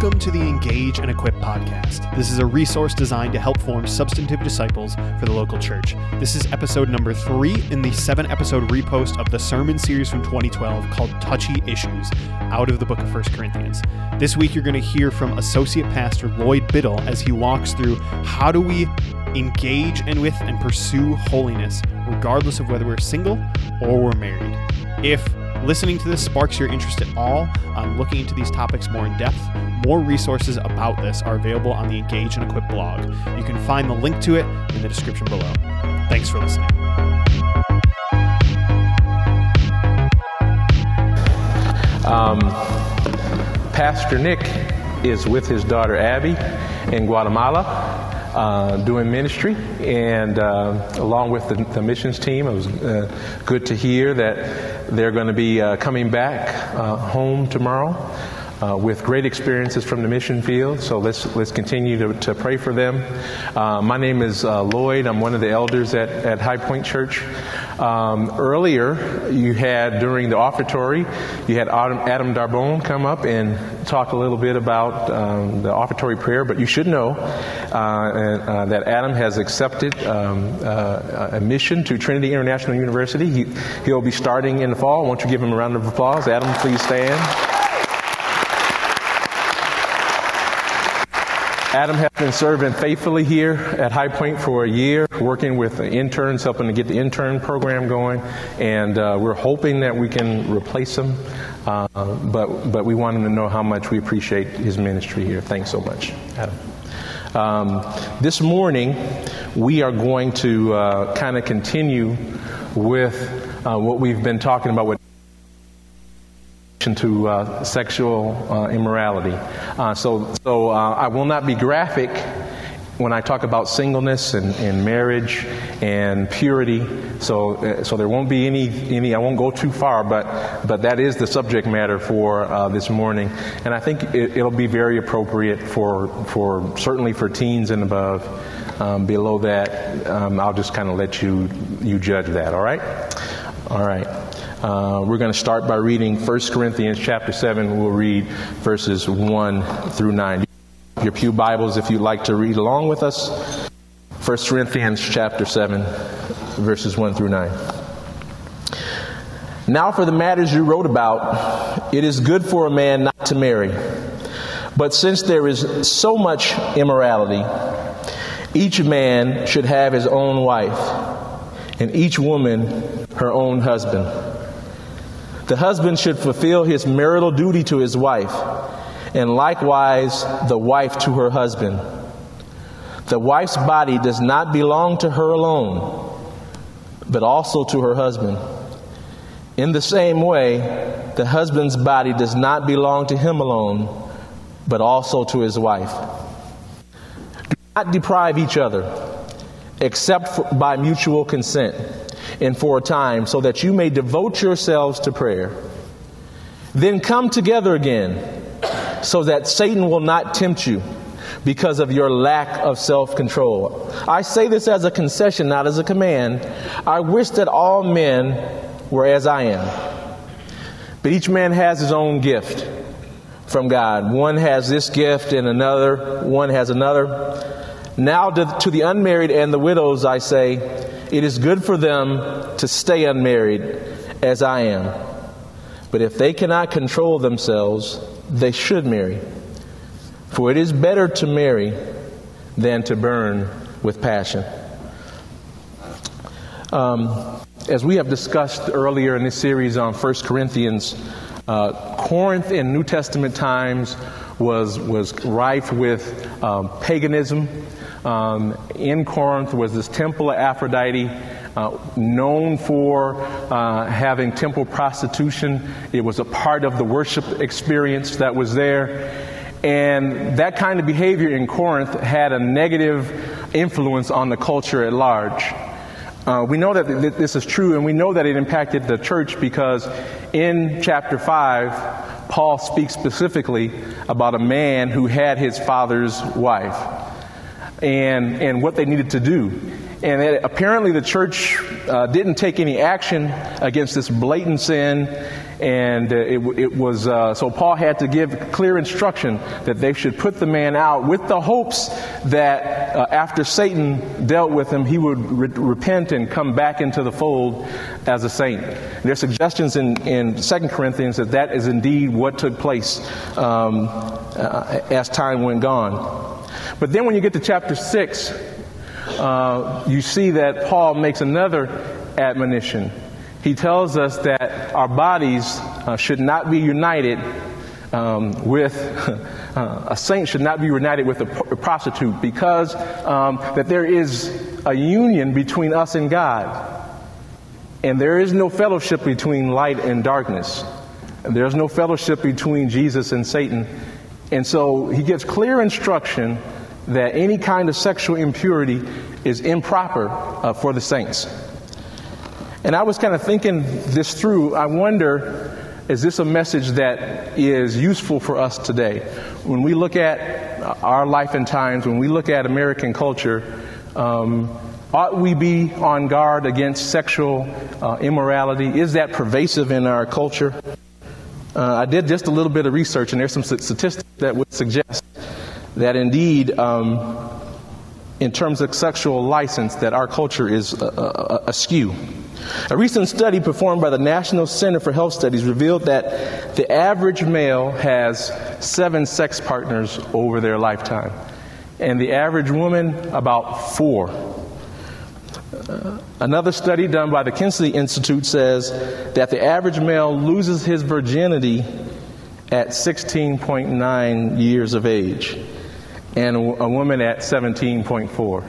Welcome to the Engage and Equip podcast. This is a resource designed to help form substantive disciples for the local church. This is episode number three in the seven episode repost of the sermon series from 2012 called Touchy Issues out of the book of 1 Corinthians. This week, you're going to hear from Associate Pastor Lloyd Biddle as he walks through how do we engage and with and pursue holiness, regardless of whether we're single or we're married. If listening to this sparks your interest at all on looking into these topics more in depth, more resources about this are available on the Engage and Equip blog. You can find the link to it in the description below. Thanks for listening. Um, Pastor Nick is with his daughter Abby in Guatemala uh, doing ministry, and uh, along with the, the, missions team, it was uh, good to hear that they're going to be uh, coming back uh, home tomorrow. Uh, with great experiences from the mission field. So let's let's continue to, to pray for them. Uh, my name is uh, Lloyd. I'm one of the elders at, at High Point Church. Um, earlier, you had during the offertory, you had Adam, Adam Darbone come up and talk a little bit about um, the offertory prayer. But you should know uh, uh, that Adam has accepted um, uh, a mission to Trinity International University. He, he'll be starting in the fall. Won't you give him a round of applause? Adam, please stand. Adam has been serving faithfully here at High Point for a year, working with interns, helping to get the intern program going, and uh, we're hoping that we can replace him. Uh, but but we want him to know how much we appreciate his ministry here. Thanks so much, Adam. Um, this morning, we are going to uh, kind of continue with uh, what we've been talking about to uh, sexual uh, immorality. Uh, so, so uh, I will not be graphic when I talk about singleness and, and marriage and purity. So, uh, so there won't be any, any. I won't go too far, but but that is the subject matter for uh, this morning, and I think it, will be very appropriate for for certainly for teens and above. Um, below that, um, I'll just kind of let you you judge that. All right, all right. Uh, we're going to start by reading 1 Corinthians chapter 7. We'll read verses 1 through 9. Your Pew Bibles, if you'd like to read along with us. 1 Corinthians chapter 7, verses 1 through 9. Now, for the matters you wrote about, it is good for a man not to marry. But since there is so much immorality, each man should have his own wife, and each woman her own husband. The husband should fulfill his marital duty to his wife, and likewise the wife to her husband. The wife's body does not belong to her alone, but also to her husband. In the same way, the husband's body does not belong to him alone, but also to his wife. Do not deprive each other, except for, by mutual consent and for a time, so that you may devote yourselves to prayer. Then come together again, so that Satan will not tempt you because of your lack of self control. I say this as a concession, not as a command. I wish that all men were as I am. But each man has his own gift from God. One has this gift, and another, one has another. Now, to, the unmarried and the widows, I say, it is good for them to stay unmarried as I am. But if they cannot control themselves, they should marry. For it is better to marry than to burn with passion. Um, as we have discussed earlier in this series on 1 Corinthians, uh, Corinth in New Testament times was, was rife with um, paganism um, in Corinth was this temple of Aphrodite, uh, known for uh, having temple prostitution. It was a part of the worship experience that was there. And that kind of behavior in Corinth had a negative influence on the culture at large. Uh, we know that th- this is true, and we know that it impacted the church because in chapter 5, Paul speaks specifically about a man who had his father's wife and, and what they needed to do. And apparently, the church uh, didn't take any action against this blatant sin, And uh, it, it, was, uh, so Paul had to give clear instruction that they should put the man out with the hopes that uh, after Satan dealt with him, he would re- repent and come back into the fold as a saint. There are suggestions in, in 2 Corinthians that that is indeed what took place um, uh, as time went on. But then when you get to chapter 6, uh, you see that Paul makes another admonition he tells us that our bodies uh, should not be united um, with uh, a saint should not be united with a, a prostitute because um, that there is a union between us and God. And there is no fellowship between light and darkness. And there's no fellowship between Jesus and Satan. And so he gives clear instruction that any kind of sexual impurity is improper uh, for the saints. And I was kind of thinking this through. I wonder is this a message that is useful for us today? When we look at our life and times, when we look at American culture, um, ought we be on guard against sexual uh, immorality? Is that pervasive in our culture? Uh, I did just a little bit of research, and there's some statistics that would suggest that indeed, um, in terms of sexual license, that our culture is uh, uh askew. A recent study performed by the National Center for Health Studies revealed that the average male has seven sex partners over their lifetime, and the average woman about four. Another study done by the Kinsey Institute says that the average male loses his virginity at 16.9 years of age, and a woman at 17.4.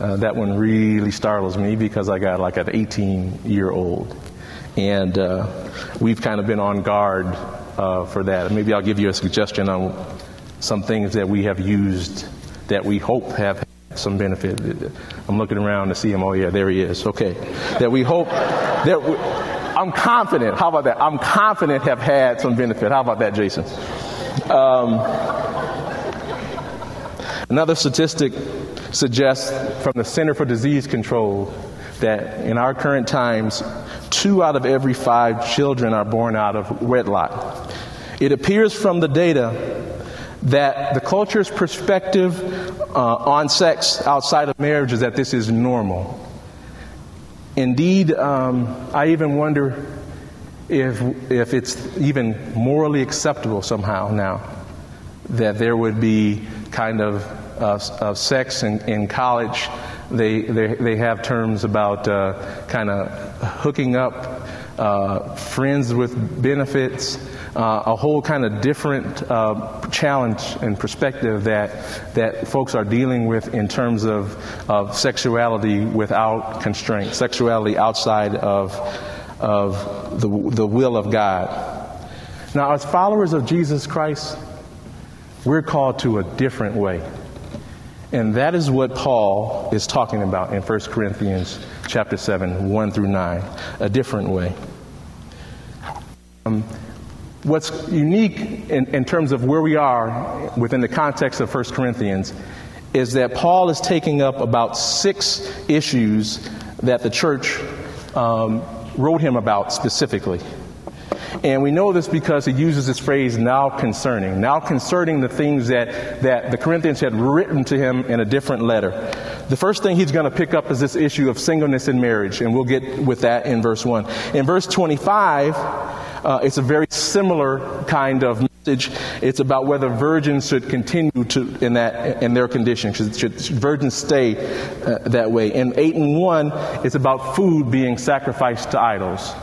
Uh, that one really startles me because I got like an 18 year old. And uh, we've kind of been on guard uh, for that. Maybe I'll give you a suggestion on some things that we have used that we hope have some benefit. I'm looking around to see him. Oh, yeah, there he is. Okay. That we hope that we, I'm confident. How about that? I'm confident have had some benefit. How about that, Jason? Um, another statistic suggests from the Center for Disease Control that in our current times, two out of every five children are born out of wedlock. It appears from the data that the culture's perspective on sex outside of marriage is that this is normal. Indeed, um, I even wonder if, if it's even morally acceptable somehow now that there would be kind of of sex in, in college. They, they, they have terms about uh, kind of hooking up, uh, friends with benefits, uh, a whole kind of different uh, challenge and perspective that, that folks are dealing with in terms of, of sexuality without constraint, sexuality outside of, of the, the will of God. Now, as followers of Jesus Christ, we're called to a different way. And that is what Paul is talking about in 1 Corinthians chapter 7, 1 through 9, a different way. Um, what's unique in, in terms of where we are within the context of 1 Corinthians is that Paul is taking up about six issues that the church um, wrote him about specifically. And we know this because he uses this phrase, now concerning. Now concerning the things that, that the Corinthians had written to him in a different letter. The first thing he's going to pick up is this issue of singleness in marriage, and we'll get with that in verse 1. In verse 25, uh, it's a very similar kind of message. It's about whether virgins should continue to in that in their condition. Should, should virgins stay uh, that way? In eight and one, it's about food being sacrificed to idols.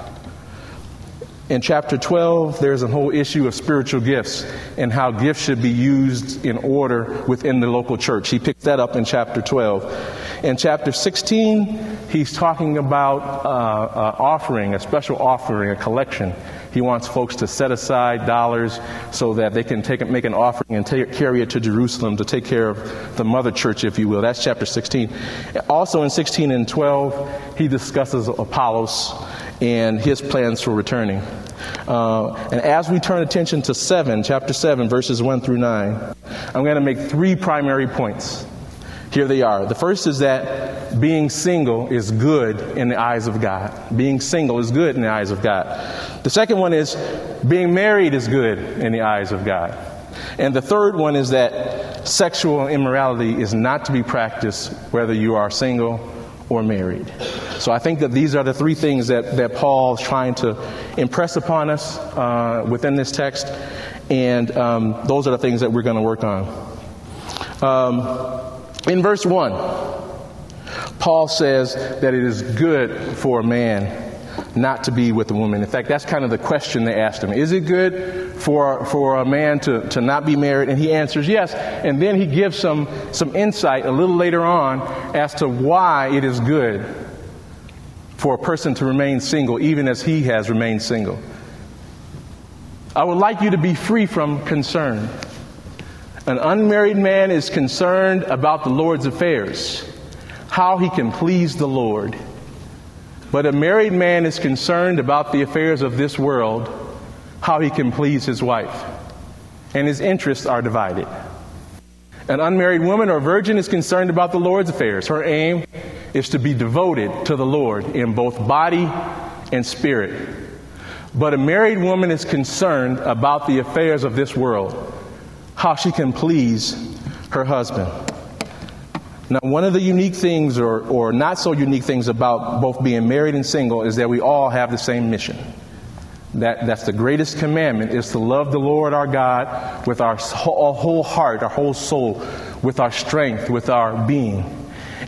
In chapter 12, there's a whole issue of spiritual gifts and how gifts should be used in order within the local church. He picks that up in chapter 12. In chapter 16, he's talking about uh, uh, offering, a special offering, a collection. He wants folks to set aside dollars so that they can take, make an offering and take, carry it to Jerusalem to take care of the mother church, if you will. That's chapter 16. Also in 16 and 12, he discusses Apollos and his plans for returning. Uh, and as we turn attention to 7, chapter 7, verses 1 through 9, I'm going to make three primary points. Here they are. The first is that being single is good in the eyes of God. Being single is good in the eyes of God. The second one is being married is good in the eyes of God. And the third one is that sexual immorality is not to be practiced whether you are single or married. So I think that these are the three things that, that Paul's trying to impress upon us uh, within this text. And um, those are the things that we're going to work on. Um, in verse 1, Paul says that it is good for a man not to be with a woman. In fact, that's kind of the question they asked him. Is it good for, for a man to, to not be married? And he answers yes. And then he gives some, some insight a little later on as to why it is good for a person to remain single, even as he has remained single. I would like you to be free from concern. An unmarried man is concerned about the Lord's affairs, how he can please the Lord. But a married man is concerned about the affairs of this world, how he can please his wife. And his interests are divided. An unmarried woman or virgin is concerned about the Lord's affairs. Her aim is to be devoted to the Lord in both body and spirit. But a married woman is concerned about the affairs of this world, how she can please her husband. Now, one of the unique things, or, or not so unique things, about both being married and single is that we all have the same mission. That, that's the greatest commandment is to love the Lord our God with our whole, whole heart, our whole soul, with our strength, with our being.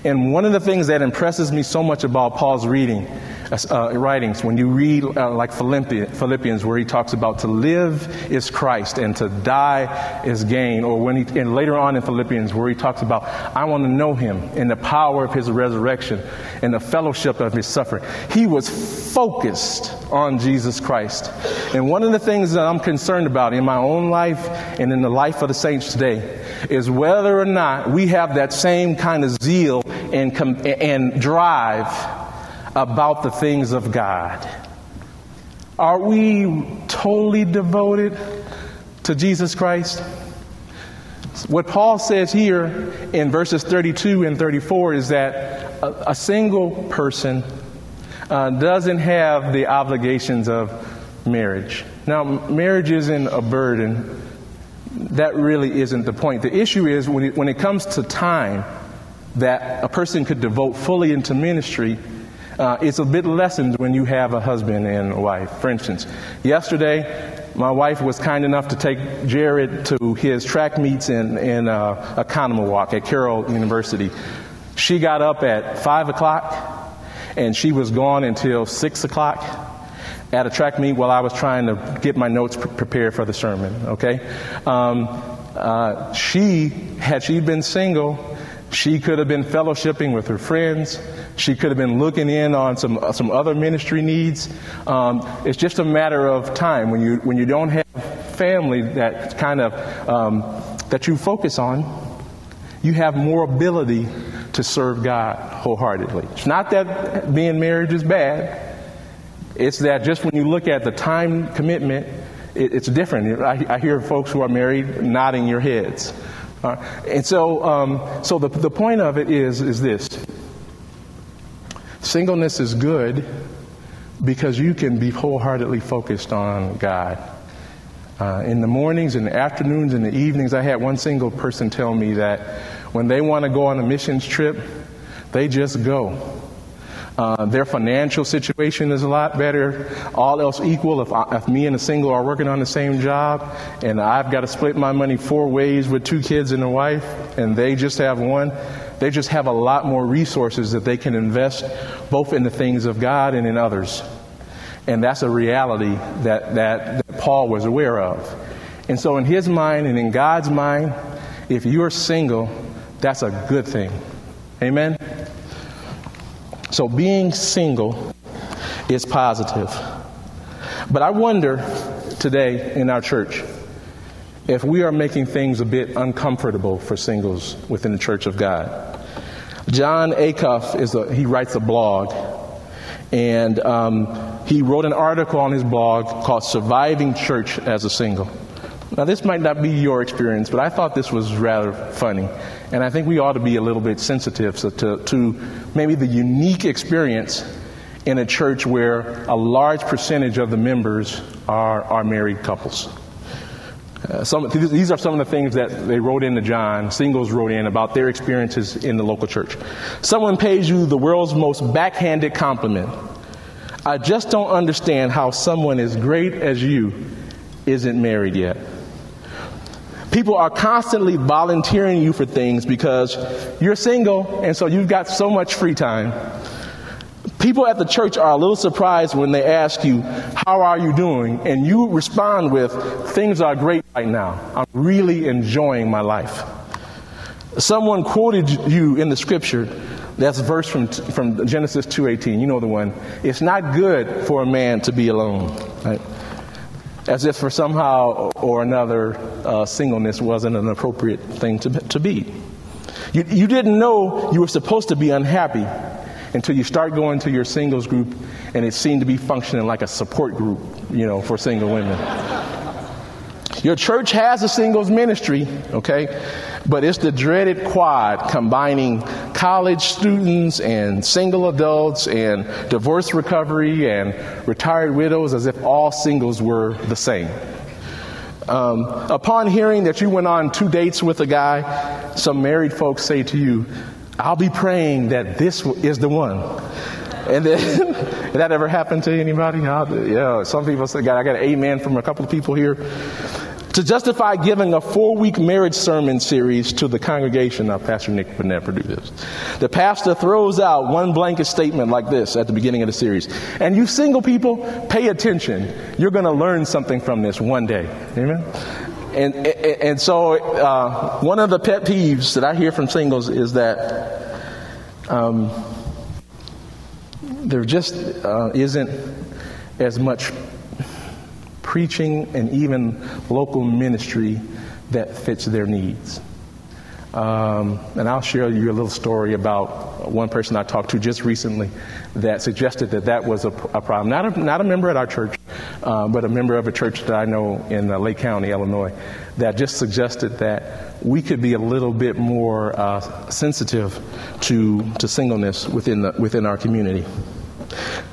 And one of the things that impresses me so much about Paul's reading uh, writings, when you read uh, like Philippians, where he talks about to live is Christ and to die is gain, or when he, and later on in Philippians, where he talks about, I want to know him in the power of his resurrection and the fellowship of his suffering. He was focused on Jesus Christ. And one of the things that I'm concerned about in my own life and in the life of the saints today is whether or not we have that same kind of zeal and, and drive about the things of God? Are we totally devoted to Jesus Christ? What Paul says here in verses 32 and 34 is that a, a single person uh, doesn't have the obligations of marriage. Now, marriage isn't a burden. That really isn't the point. The issue is when it, when it comes to time that a person could devote fully into ministry, uh, it's a bit lessened when you have a husband and a wife. For instance, yesterday, my wife was kind enough to take Jared to his track meets in, in uh, Oconomowoc at Carroll University. She got up at 5 o'clock and she was gone until 6 o'clock at a track meet while I was trying to get my notes pre- prepared for the sermon, okay? Um, uh, she, had she been single, she could have been fellowshipping with her friends. She could have been looking in on some, uh, some other ministry needs. Um, it's just a matter of time. When you, when you don't have family that kind of, um, that you focus on, you have more ability to serve God wholeheartedly. It's not that being married is bad. It's that just when you look at the time commitment, it, it's different. I, I hear folks who are married nodding your heads. Uh, and so, um, so the, the point of it is, is this Singleness is good because you can be wholeheartedly focused on God. Uh, in the mornings and the afternoons and the evenings, I had one single person tell me that when they want to go on a missions trip, they just go. Uh, their financial situation is a lot better. All else equal, if, I, if me and a single are working on the same job and I've got to split my money four ways with two kids and a wife and they just have one, they just have a lot more resources that they can invest both in the things of God and in others. And that's a reality that, that, that Paul was aware of. And so, in his mind and in God's mind, if you're single, that's a good thing. Amen? So, being single is positive. But I wonder today in our church if we are making things a bit uncomfortable for singles within the church of God. Jon Acuff is a, he writes a blog, and um, he wrote an article on his blog called "Surviving Church as a Single." Now, this might not be your experience, but I thought this was rather funny, and I think we ought to be a little bit sensitive to, to, to maybe the unique experience in a church where a large percentage of the members are, are married couples. Uh, some, these are some of the things that they wrote into Jon, singles wrote in about their experiences in the local church. Someone pays you the world's most backhanded compliment. I just don't understand how someone as great as you isn't married yet. People are constantly volunteering you for things because you're single and so you've got so much free time. People at the church are a little surprised when they ask you, How are you doing? And you respond with, Things are great right now. I'm really enjoying my life. Someone quoted you in the scripture. That's a verse from, from Genesis 2.18. You know the one. It's not good for a man to be alone. Right? As if for somehow or another, uh, singleness wasn't an appropriate thing to, to be. You, you didn't know you were supposed to be unhappy until you start going to your singles group and it seemed to be functioning like a support group, you know, for single women. Your church has a singles ministry, okay? But it's the dreaded quad combining college students and single adults and divorce recovery and retired widows as if all singles were the same. Um, upon hearing that you went on two dates with a guy, some married folks say to you, I'll be praying that this is the one. And then, that ever happened to anybody? yeah, some people say, God, I got an amen from a couple of people here. To justify giving a four week marriage sermon series to the congregation, now Pastor Nick Burnett produced, this. the pastor throws out one blanket statement like this at the beginning of the series. And you single people, pay attention. You're going to learn something from this one day. Amen? And, and, and so, uh, one of the pet peeves that I hear from singles is that um, there just uh, isn't as much preaching and even local ministry that fits their needs. Um, and I'll share you a little story about one person I talked to just recently that suggested that that was a, a problem. Not a, not a member at our church, uh, but a member of a church that I know in uh, Lake County, Illinois, that just suggested that we could be a little bit more uh, sensitive to, to singleness within, the, within our community.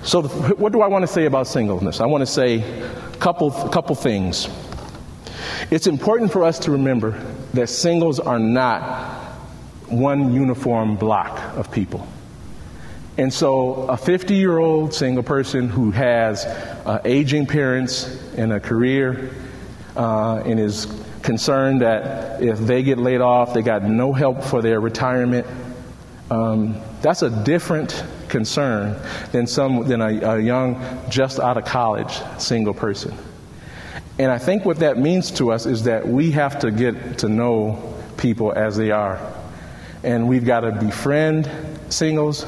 So, what do I want to say about singleness? I want to say a couple, couple things. It's important for us to remember that singles are not one uniform block of people. And so, a 50 year old single person who has uh, aging parents and a career uh, and is concerned that if they get laid off, they got no help for their retirement, um, that's a different concern than, some, than a, a young, just out of college single person. And I think what that means to us is that we have to get to know people as they are. And we've got to befriend singles.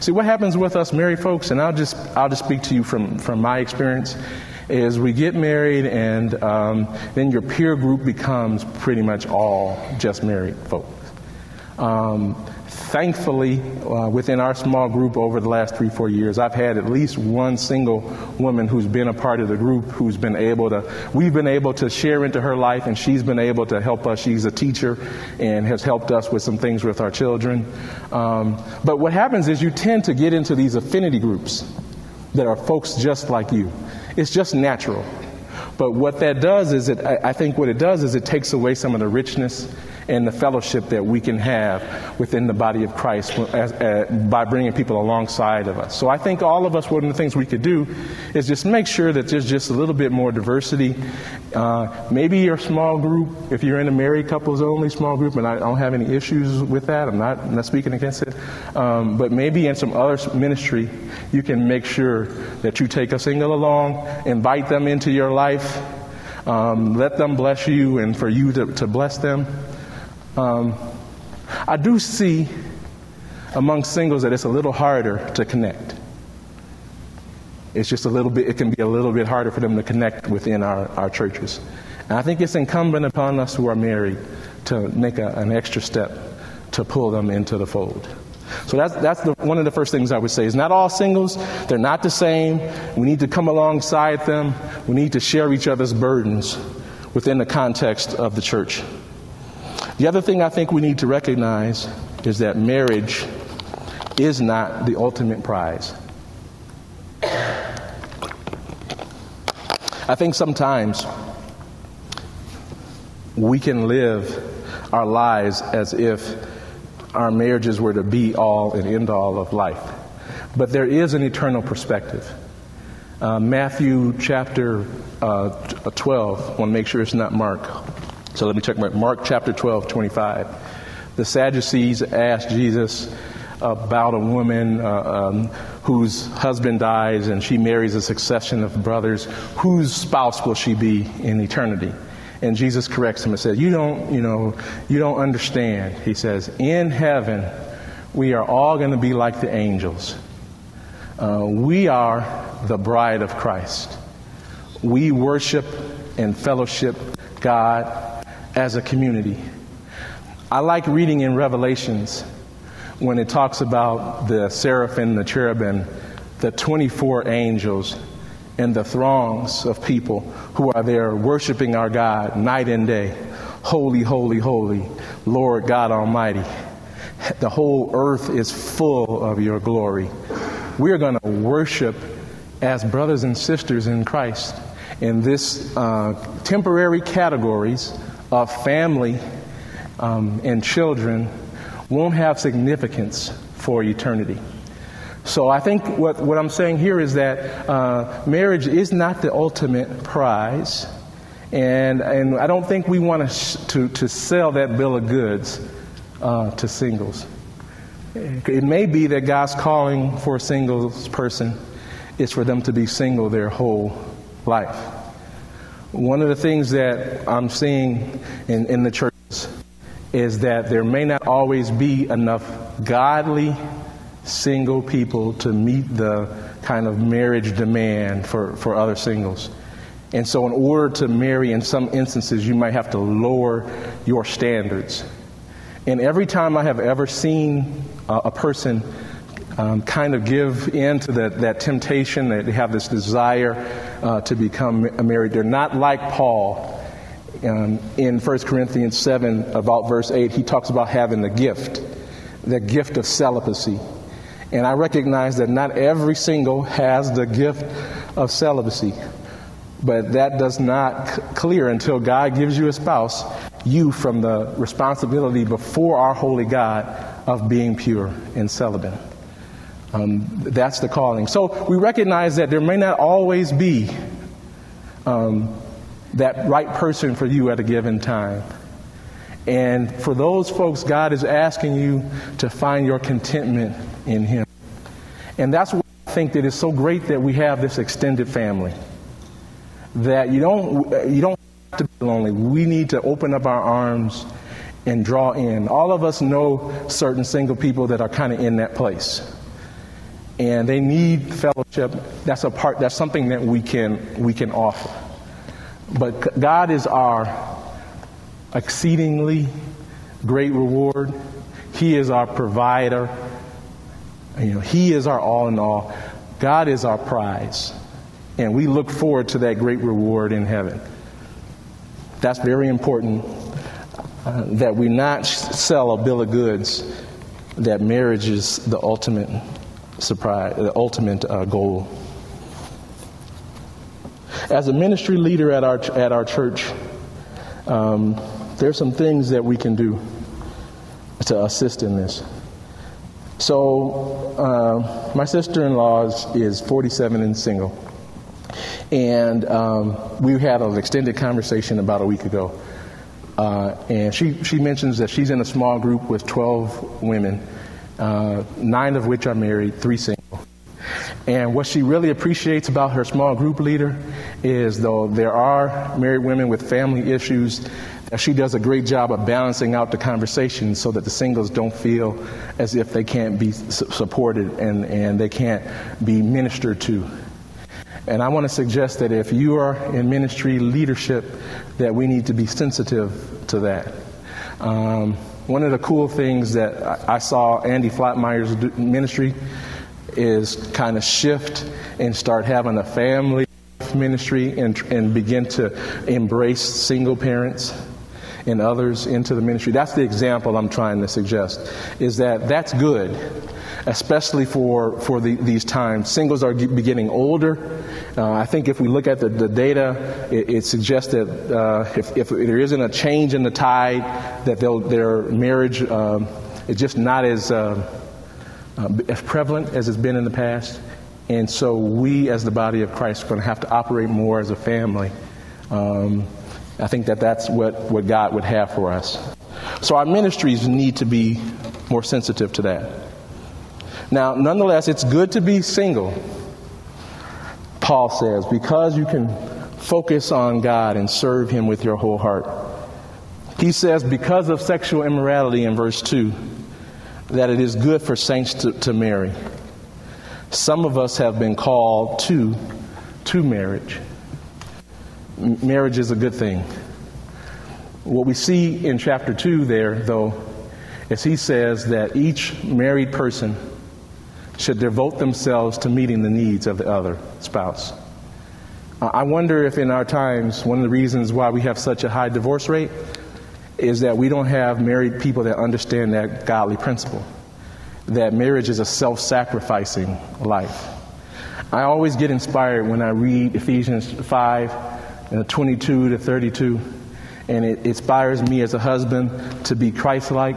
See, what happens with us married folks, and I'll just, I'll just speak to you from, from my experience, is we get married and um, then your peer group becomes pretty much all just married folks. Um, thankfully, uh, within our small group over the last three, four years, I've had at least one single woman who's been a part of the group who's been able to, we've been able to share into her life and she's been able to help us. She's a teacher and has helped us with some things with our children. Um, but what happens is you tend to get into these affinity groups that are folks just like you. It's just natural. But what that does is, it, I think what it does is it takes away some of the richness and the fellowship that we can have within the body of Christ as, uh, by bringing people alongside of us. So I think all of us, one of the things we could do is just make sure that there's just a little bit more diversity. Uh, maybe your small group, if you're in a married couples only small group, and I don't have any issues with that, I'm not, I'm not speaking against it, um, but maybe in some other ministry, you can make sure that you take a single along, invite them into your life. Um, let them bless you and for you to, to bless them. Um, I do see among singles that it's a little harder to connect. It's just a little bit, it can be a little bit harder for them to connect within our, our churches. And I think it's incumbent upon us who are married to make a, an extra step to pull them into the fold. So that's, that's the, one of the first things I would say is not all singles, they're not the same. We need to come alongside them. We need to share each other's burdens within the context of the church. The other thing I think we need to recognize is that marriage is not the ultimate prize. I think sometimes we can live our lives as if our marriages were to be all and end all of life. But there is an eternal perspective. Uh, Matthew chapter uh, uh 12, I want to make sure it's not Mark. So let me check Mark. Mark chapter 12, 25. The Sadducees asked Jesus about a woman uh, um, whose husband dies and she marries a succession of brothers. Whose spouse will she be in eternity? And Jesus corrects him and says, You don't, you know, you don't understand. He says, In heaven, we are all going to be like the angels. Uh, we are the bride of Christ. We worship and fellowship God as a community. I like reading in Revelations when it talks about the seraphim, the cherubim, the 24 angels and the throngs of people who are there worshiping our God night and day. Holy, holy, holy, Lord God Almighty. The whole earth is full of your glory. We are going to worship as brothers and sisters in Christ in this uh, temporary categories of family um, and children won't have significance for eternity. So I think what, what I'm saying here is that uh, marriage is not the ultimate prize. And, and I don't think we want sh- to, to sell that bill of goods uh, to singles. It may be that God's calling for a singles person is for them to be single their whole life. One of the things that I'm seeing in, in the churches is that there may not always be enough godly single people to meet the kind of marriage demand for, for other singles. And so, in order to marry, in some instances, you might have to lower your standards. And every time I have ever seen a person um, kind of give in to that, that temptation, that they have this desire uh, to become married, they're not like Paul. Um, in 1 Corinthians 7, about verse 8, he talks about having the gift, the gift of celibacy. And I recognize that not every single has the gift of celibacy. But that does not c- clear until God gives you a spouse, you from the responsibility before our holy God of being pure and celibate. Um, that's the calling. So we recognize that there may not always be um, that right person for you at a given time. And for those folks, God is asking you to find your contentment in Him. And that's why I think that it's so great that we have this extended family. That you don't, you don't have to be lonely. We need to open up our arms and draw in. All of us know certain single people that are kind of in that place. And they need fellowship. That's a part, that's something that we can, we can offer. But God is our exceedingly great reward. He is our provider. You know, He is our all in all. God is our prize. And we look forward to that great reward in heaven. That's very important uh, that we not sell a bill of goods that marriage is the ultimate surprise, the ultimate uh, goal. As a ministry leader at our, at our church, um, there's some things that we can do to assist in this. So, uh, my sister in law is, is 47 and single. And um, we had an extended conversation about a week ago. Uh, and she, she mentions that she's in a small group with 12 women, uh, nine of which are married, three single. And what she really appreciates about her small group leader is, though there are married women with family issues, that she does a great job of balancing out the conversation so that the singles don't feel as if they can't be supported and, and they can't be ministered to. And I want to suggest that if you are in ministry leadership, that we need to be sensitive to that. Um, one of the cool things that I saw Andy Flatmeyer's ministry is kind of shift and start having a family ministry and, and begin to embrace single parents and others into the ministry. That's the example I'm trying to suggest, is that that's good, especially for, for the, these times. Singles are be getting older. Uh, I think if we look at the, the data, it, it suggests that uh, if, if, there isn't a change in the tide, that their marriage uh, is just not as, uh, uh, as prevalent as it's been in the past. And so we, as the body of Christ, are going to have to operate more as a family. Um, I think that that's what, what God would have for us. So our ministries need to be more sensitive to that. Now, nonetheless, it's good to be single, Paul says, because you can focus on God and serve Him with your whole heart. He says, because of sexual immorality in verse 2, that it is good for saints to, to marry. Some of us have been called to, to marriage. M- marriage is a good thing. What we see in chapter 2 there, though, is he says that each married person should devote themselves to meeting the needs of the other spouse. Uh, I wonder if in our times, one of the reasons why we have such a high divorce rate is that we don't have married people that understand that godly principle that marriage is a self sacrificing life. I always get inspired when I read Ephesians 5 and 22 to 32, and it inspires me as a husband to be Christ like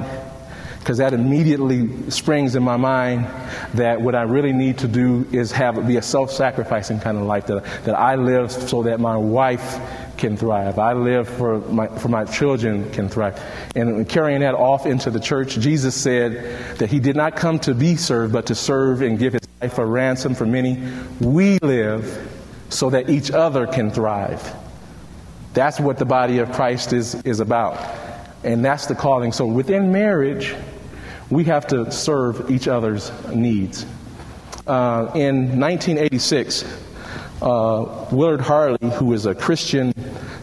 because that immediately springs in my mind that what I really need to do is have be a self-sacrificing kind of life that, that I live so that my wife can thrive. I live for my, for my children can thrive. And carrying that off into the church, Jesus said that he did not come to be served, but to serve and give his life a ransom for many. We live so that each other can thrive. That's what the body of Christ is, is about. And that's the calling. So within marriage, we have to serve each other's needs. Uh, in 1986, uh, Willard Harley, who is a Christian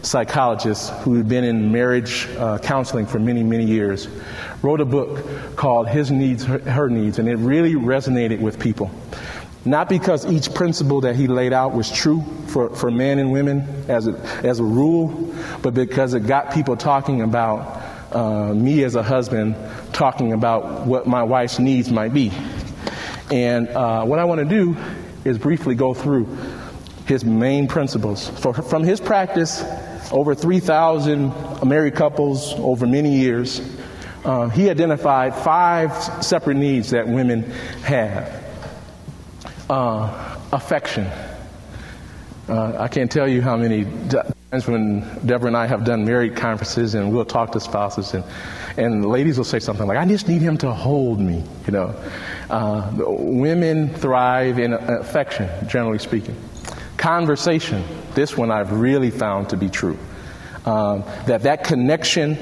psychologist who had been in marriage uh, counseling for many, many years, wrote a book called His Needs, Her, Her Needs, and it really resonated with people. Not because each principle that he laid out was true for, for men and women as a, as a rule, but because it got people talking about uh, me as a husband talking about what my wife's needs might be. And uh, what I want to do is briefly go through his main principles. For, from his practice, over 3,000 married couples over many years, uh, he identified five separate needs that women have uh, affection. Uh, I can't tell you how many times when Deborah and I have done married conferences and we'll talk to spouses and, and ladies will say something like, I just need him to hold me, you know. Uh, women thrive in affection, generally speaking. Conversation, this one I've really found to be true. Um, that that connection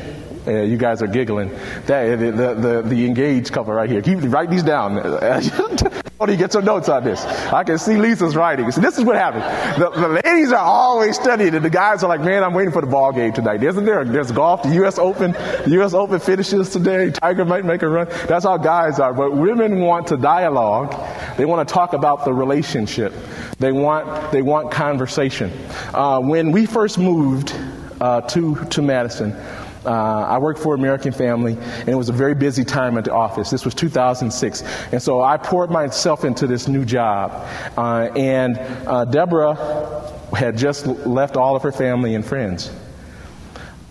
uh, you guys are giggling. That, the, the, the, engaged couple right here. Keep write these down. you get some notes on this. I can see Lisa's writing. So this is what happens. The, the, ladies are always studying, and the guys are like, "Man, I'm waiting for the ball game tonight." Isn't there? There's golf. The U.S. Open. The U.S. Open finishes today. Tiger might make a run. That's how guys are. But women want to dialogue. They want to talk about the relationship. They want they want conversation. Uh, when we first moved uh, to to Madison. Uh, I worked for American Family, and it was a very busy time at the office. This was 2006. And so I poured myself into this new job. Uh, and uh, Deborah had just left all of her family and friends.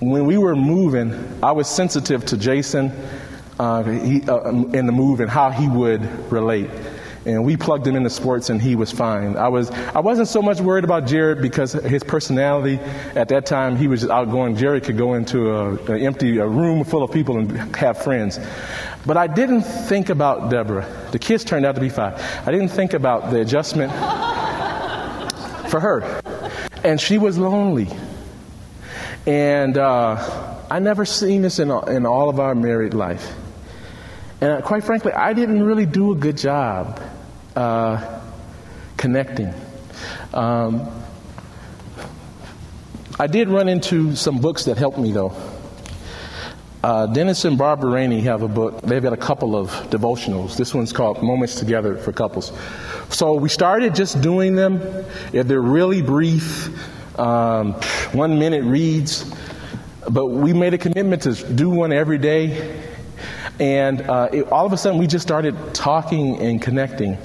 When we were moving, I was sensitive to Jason uh, he, uh, in the move and how he would relate and we plugged him into sports and he was fine. I was I wasn't so much worried about Jared because his personality at that time he was outgoing. Jared could go into a, an empty a room full of people and have friends. But I didn't think about Deborah. The kids turned out to be five. I didn't think about the adjustment for her, and she was lonely. And uh, I never seen this in in all of our married life. And quite frankly, I didn't really do a good job uh, connecting. Um, I did run into some books that helped me, though. Uh, Dennis and Barbara Rainey have a book. They've got a couple of devotionals. This one's called Moments Together for Couples. So we started just doing them. If they're really brief, um, one minute reads, but we made a commitment to do one every day. And uh, it, all of a sudden, we just started talking and connecting.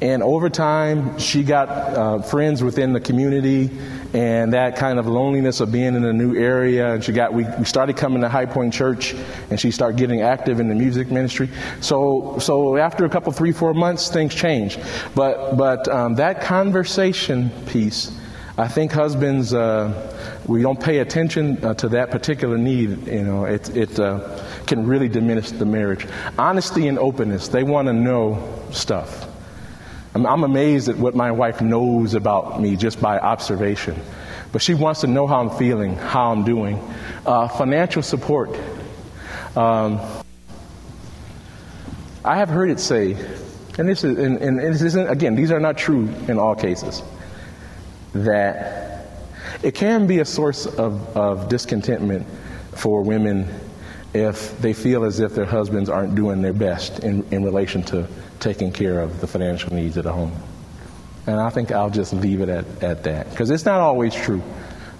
And over time, she got uh, friends within the community and that kind of loneliness of being in a new area. And she got, we, we started coming to High Point Church and she started getting active in the music ministry. So, so after a couple, three, four months, things changed. But, but um, that conversation piece, I think husbands, uh, we don't pay attention uh, to that particular need. You know, it, it uh, can really diminish the marriage. Honesty and openness, they want to know stuff. I'm, I'm amazed at what my wife knows about me just by observation. But she wants to know how I'm feeling, how I'm doing. Uh, financial support. Um, I have heard it say, and this is, and, and this isn't, again, these are not true in all cases, that it can be a source of, of discontentment for women if they feel as if their husbands aren't doing their best in, in relation to taking care of the financial needs of the home. And I think I'll just leave it at, at that because it's not always true.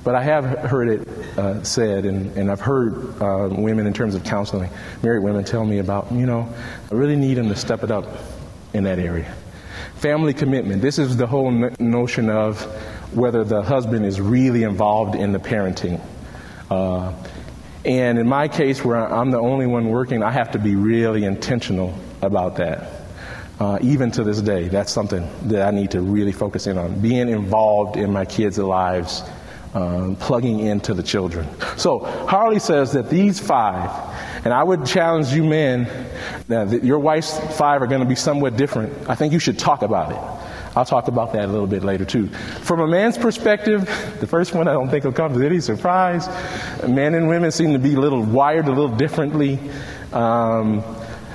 But I have heard it uh, said, and, and I've heard uh, women in terms of counseling, married women tell me about, you know, I really need them to step it up in that area. Family commitment. This is the whole no- notion of whether the husband is really involved in the parenting. Uh, and in my case, where I'm the only one working, I have to be really intentional about that. Uh, even to this day, that's something that I need to really focus in on. Being involved in my kids' lives, um, plugging into the children. So Harley says that these five, and I would challenge you men, that your wife's five are going to be somewhat different. I think you should talk about it. I'll talk about that a little bit later too. From a man's perspective, the first one I don't think will come as any surprise. Men and women seem to be a little wired a little differently. Um,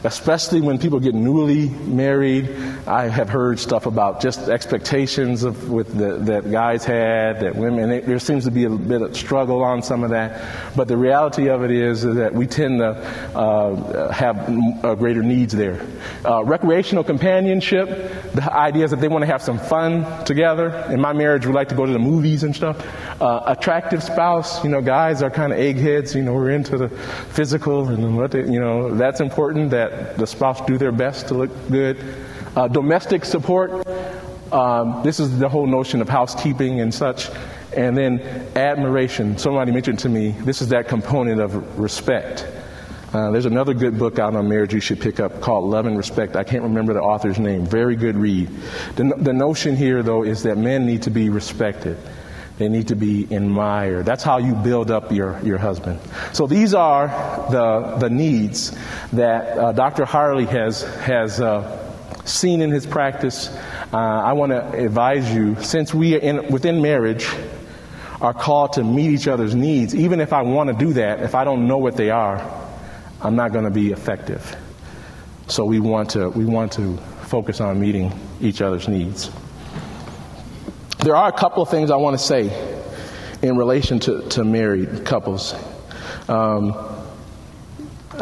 especially when people get newly married. I have heard stuff about just expectations of with the, that guys had, that women. It, there seems to be a bit of struggle on some of that, but the reality of it is, that we tend to uh, have uh, greater needs there. Uh, recreational companionship. The idea is that they want to have some fun together. In my marriage, we like to go to the movies and stuff. Uh, attractive spouse. You know, guys are kind of eggheads. You know, we're into the physical and what they, you know that's important. That the spouse do their best to look good. Uh, domestic support. Um, this is the whole notion of housekeeping and such. And then admiration. Somebody mentioned to me, this is that component of respect. Uh, there's another good book out on marriage you should pick up called Love and Respect. I can't remember the author's name. Very good read. The, the notion here, though, is that men need to be respected. They need to be admired. That's how you build up your, your husband. So these are the, the needs that uh, Dr. Harley has, has uh, seen in his practice. Uh, I want to advise you, since we are in, within marriage, are called to meet each other's needs, even if I want to do that, if I don't know what they are, I'm not going to be effective. So we want to, we want to focus on meeting each other's needs. There are a couple of things I want to say in relation to, to married couples. Um,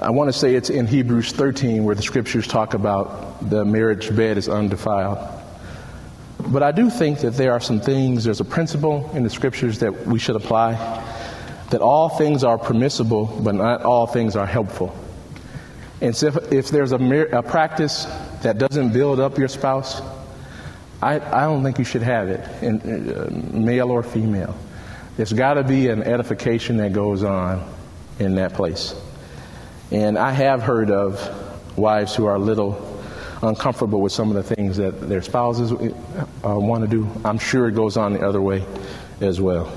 I want to say it's in Hebrews 13 where the scriptures talk about the marriage bed is undefiled. But I do think that there are some things, there's a principle in the scriptures that we should apply that all things are permissible, but not all things are helpful. And so if, if there's a, a practice that doesn't build up your spouse, I, I don't think you should have it, in, uh, male or female. There's got to be an edification that goes on in that place. And I have heard of wives who are a little uncomfortable with some of the things that their spouses uh, want to do. I'm sure it goes on the other way as well.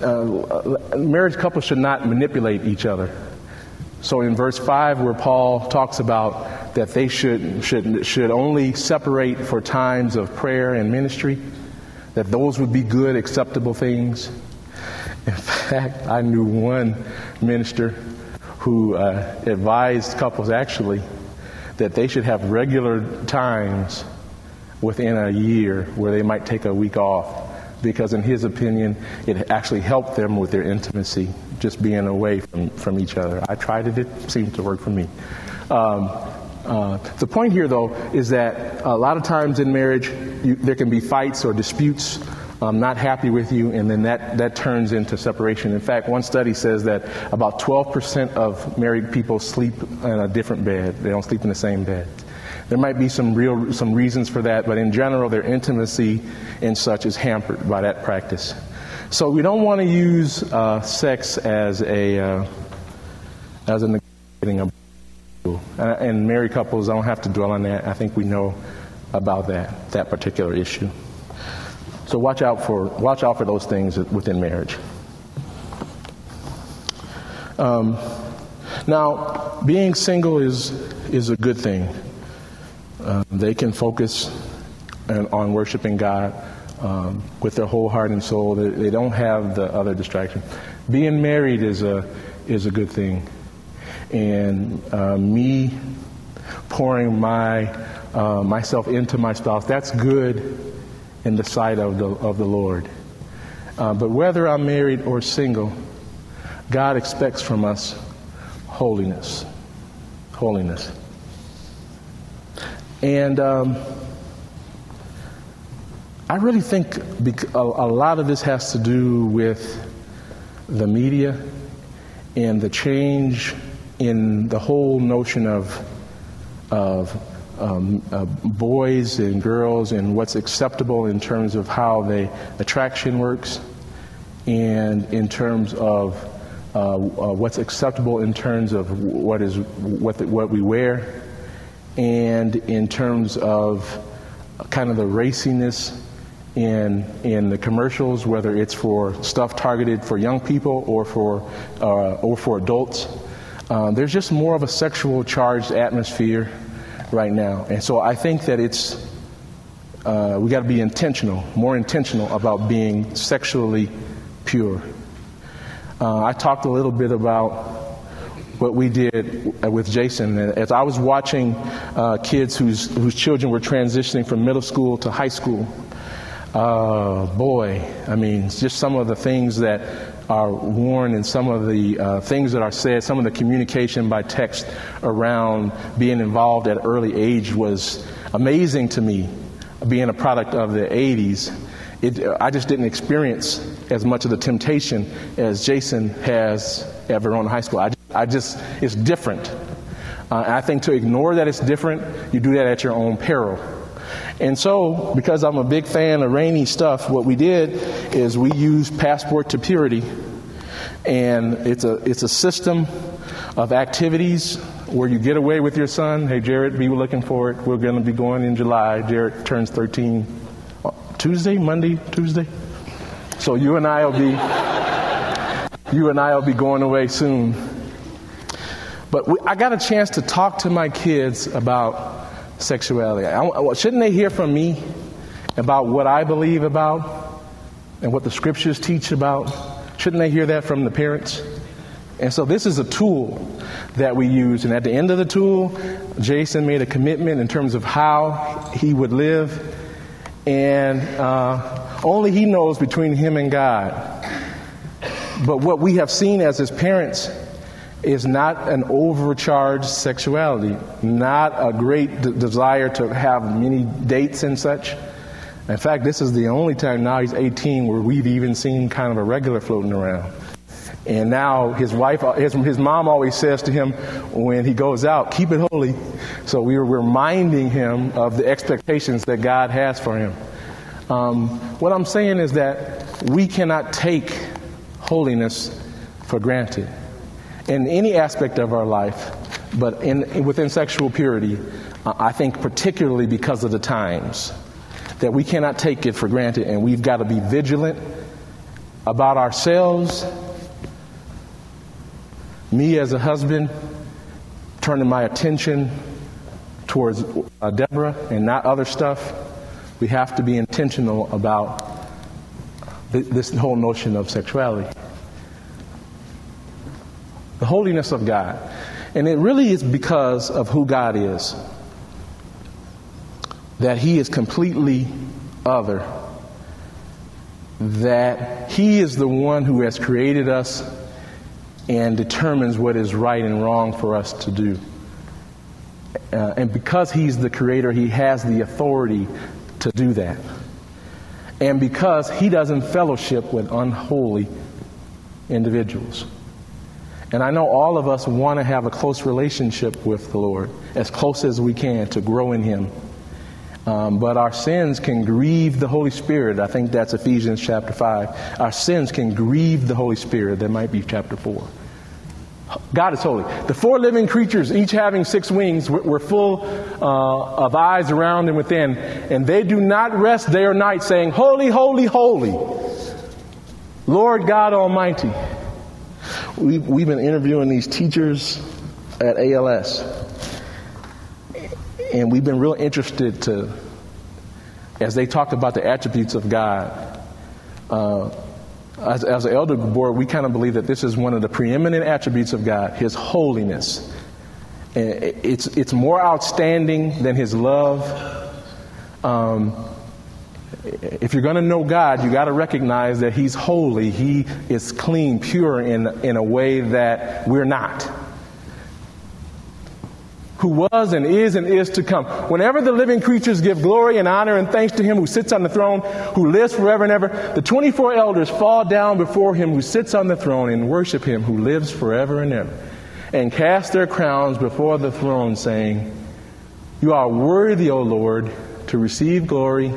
Uh, marriage couples should not manipulate each other. So in verse 5, where Paul talks about that they should, should, should only separate for times of prayer and ministry, that those would be good, acceptable things. In fact, I knew one minister who uh, advised couples actually that they should have regular times within a year where they might take a week off because, in his opinion, it actually helped them with their intimacy, just being away from, from each other. I tried it, it seemed to work for me. Um, uh, the point here, though, is that a lot of times in marriage, you, there can be fights or disputes I'm not happy with you, and then that, that turns into separation. In fact, one study says that about 12% of married people sleep in a different bed. They don't sleep in the same bed. There might be some real some reasons for that, but in general, their intimacy and such is hampered by that practice. So we don't want to use uh, sex as a uh, as a negotiating tool. And married couples, I don't have to dwell on that. I think we know about that that particular issue. So watch out for watch out for those things within marriage. Um, now, being single is is a good thing. Uh, they can focus on worshiping God um, with their whole heart and soul. They, they, don't have the other distraction. Being married is a is a good thing, and uh, me pouring my uh, myself into my spouse that's good in the sight of the, of the Lord. Uh, but whether I'm married or single, God expects from us holiness. Holiness. And um, I really think a, a lot of this has to do with the media and the change in the whole notion of, of um, uh, boys and girls and what's acceptable in terms of how the attraction works and in terms of uh, uh, what's acceptable in terms of what is what, the, what we wear and in terms of kind of the raciness in in the commercials, whether it's for stuff targeted for young people or for uh, or for adults. Uh, there's just more of a sexual charged atmosphere right now. And so I think that it's, uh, we got to be intentional, more intentional about being sexually pure. Uh, I talked a little bit about what we did with Jason. As I was watching uh, kids whose, whose children were transitioning from middle school to high school, uh, boy, I mean, just some of the things that are worn and some of the uh, things that are said, some of the communication by text around being involved at early age was amazing to me, being a product of the 80s. It, I just didn't experience as much of the temptation as Jason has at Verona High School. I, I just, it's different. Uh, I think to ignore that it's different, you do that at your own peril. And so, because I'm a big fan of Rainey stuff, what we did is we used Passport to Purity. And it's a, it's a system of activities where you get away with your son. Hey, Jared, be looking for it. We're going to be going in July. Jared turns 13 uh, Tuesday, Monday, Tuesday. So you and I will be, you and I will be going away soon. But we, I got a chance to talk to my kids about sexuality. I, shouldn't they hear from me about what I believe about and what the scriptures teach about? Shouldn't they hear that from the parents? And so this is a tool that we use. And at the end of the tool, Jason made a commitment in terms of how he would live. And uh, only he knows between him and God. But what we have seen as his parents is not an overcharged sexuality, not a great d- desire to have many dates and such. In fact, this is the only time now he's 18 where we've even seen kind of a regular floating around. And now his wife, his, his mom always says to him when he goes out, keep it holy. So we are reminding him of the expectations that God has for him. Um, what I'm saying is that we cannot take holiness for granted in any aspect of our life, but in, within sexual purity, I think particularly because of the times, that we cannot take it for granted and we've got to be vigilant about ourselves. Me as a husband, turning my attention towards uh, Deborah and not other stuff. We have to be intentional about th- this whole notion of sexuality the holiness of God. And it really is because of who God is that He is completely other, that He is the one who has created us and determines what is right and wrong for us to do. Uh, and because He's the Creator, He has the authority to do that. and because he doesn't fellowship with unholy individuals. And I know all of us want to have a close relationship with the Lord, as close as we can to grow in Him. Um, but our sins can grieve the Holy Spirit. I think that's Ephesians chapter 5. Our sins can grieve the Holy Spirit. That might be chapter 4. God is holy. The four living creatures, each having six wings, were full uh, of eyes around and within, and they do not rest day or night, saying, Holy, holy, holy, Lord God Almighty. We've, we've been interviewing these teachers at ALS, and we've been real interested to, as they talked about the attributes of God. Uh, as, as an elder board, we kind of believe that this is one of the preeminent attributes of God, His holiness. And it's, it's more outstanding than His love. Um, if you're going to know God, you got to recognize that He's holy. He is clean, pure in, in a way that we're not who was and is and is to come. Whenever the living creatures give glory and honor and thanks to him who sits on the throne, who lives forever and ever, the 24 elders fall down before him who sits on the throne and worship him who lives forever and ever, and cast their crowns before the throne, saying, You are worthy, O Lord, to receive glory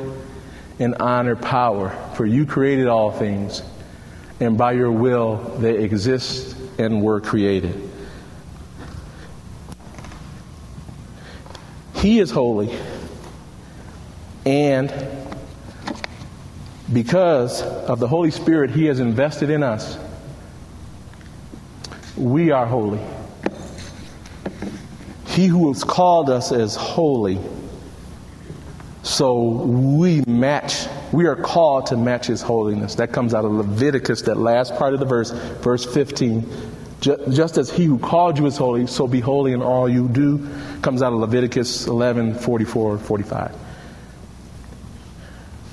and honor, power, for you created all things, and by your will they exist and were created. He is holy. And because of the Holy Spirit He has invested in us, we are holy. He who has called us as holy. So we match, we are called to match His holiness. That comes out of Leviticus, that last part of the verse, verse 15. Just as he who called you is holy, so be holy in all you do. Comes out of Leviticus 11, 44, 45.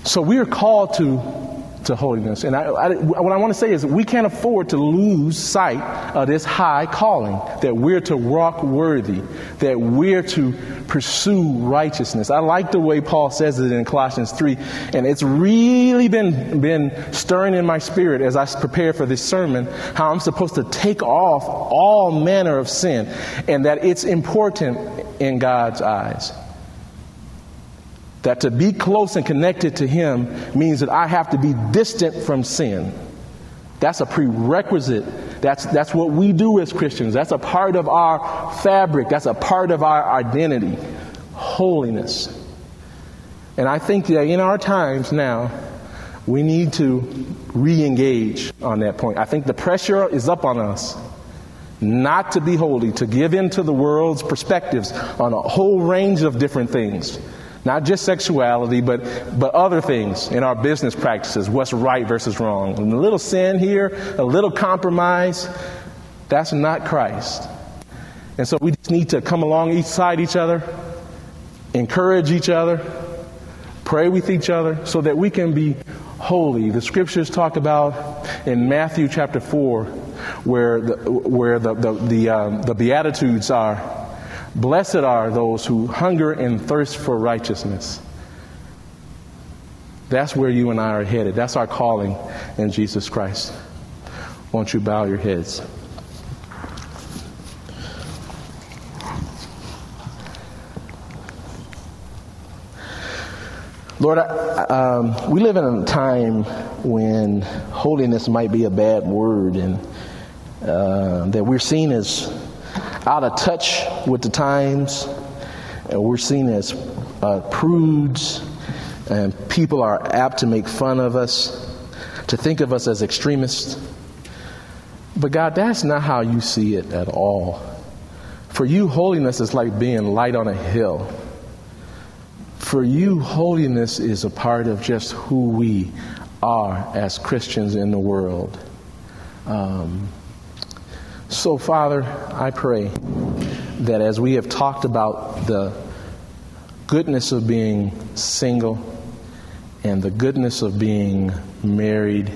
So we are called to to holiness. And I, I, what I want to say is we can't afford to lose sight of this high calling that we're to walk worthy, that we're to pursue righteousness. I like the way Paul says it in Colossians 3, and it's really been, been stirring in my spirit as I prepare for this sermon how I'm supposed to take off all manner of sin and that it's important in God's eyes. That to be close and connected to Him means that I have to be distant from sin. That's a prerequisite. That's, that's what we do as Christians. That's a part of our fabric. That's a part of our identity. Holiness. And I think that in our times now, we need to re engage on that point. I think the pressure is up on us not to be holy, to give in to the world's perspectives on a whole range of different things. Not just sexuality, but, but other things in our business practices, what's right versus wrong. And a little sin here, a little compromise, that's not Christ. And so we just need to come along each side each other, encourage each other, pray with each other so that we can be holy. The scriptures talk about in Matthew chapter 4 where the, where the, the, the, um, the Beatitudes are Blessed are those who hunger and thirst for righteousness. That's where you and I are headed. That's our calling in Jesus Christ. Won't you bow your heads? Lord, I, um, we live in a time when holiness might be a bad word and uh, that we're seen as out of touch with the times. And we're seen as uh, prudes, and people are apt to make fun of us, to think of us as extremists. But God, that's not how you see it at all. For you, holiness is like being light on a hill. For you, holiness is a part of just who we are as Christians in the world. Um, so, Father, I pray that as we have talked about the goodness of being single and the goodness of being married,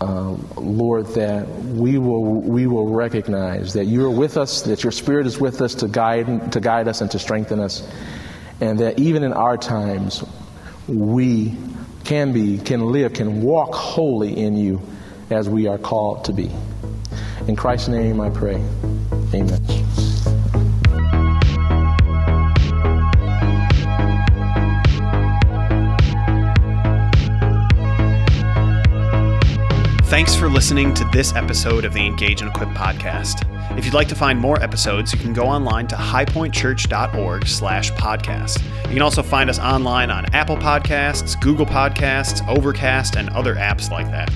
um, Lord, that we will we will recognize that you are with us, that your Spirit is with us to guide to guide us and to strengthen us, and that even in our times, we can be, can live, can walk wholly in you as we are called to be. In Christ's name I pray. Amen. Thanks for listening to this episode of the Engage and Equip podcast. If you'd like to find more episodes, you can go online to highpointchurch.org slash podcast. You can also find us online on Apple Podcasts, Google Podcasts, Overcast, and other apps like that.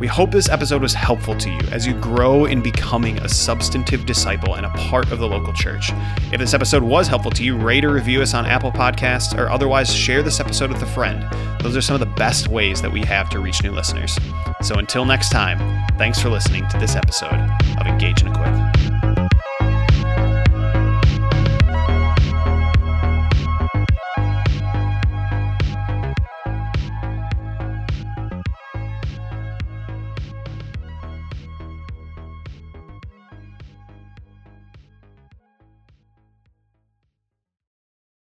We hope this episode was helpful to you as you grow in becoming a substantive disciple and a part of the local church. If this episode was helpful to you, rate or review us on Apple Podcasts or otherwise share this episode with a friend. Those are some of the best ways that we have to reach new listeners. So until next time, thanks for listening to this episode of Engage and Equip.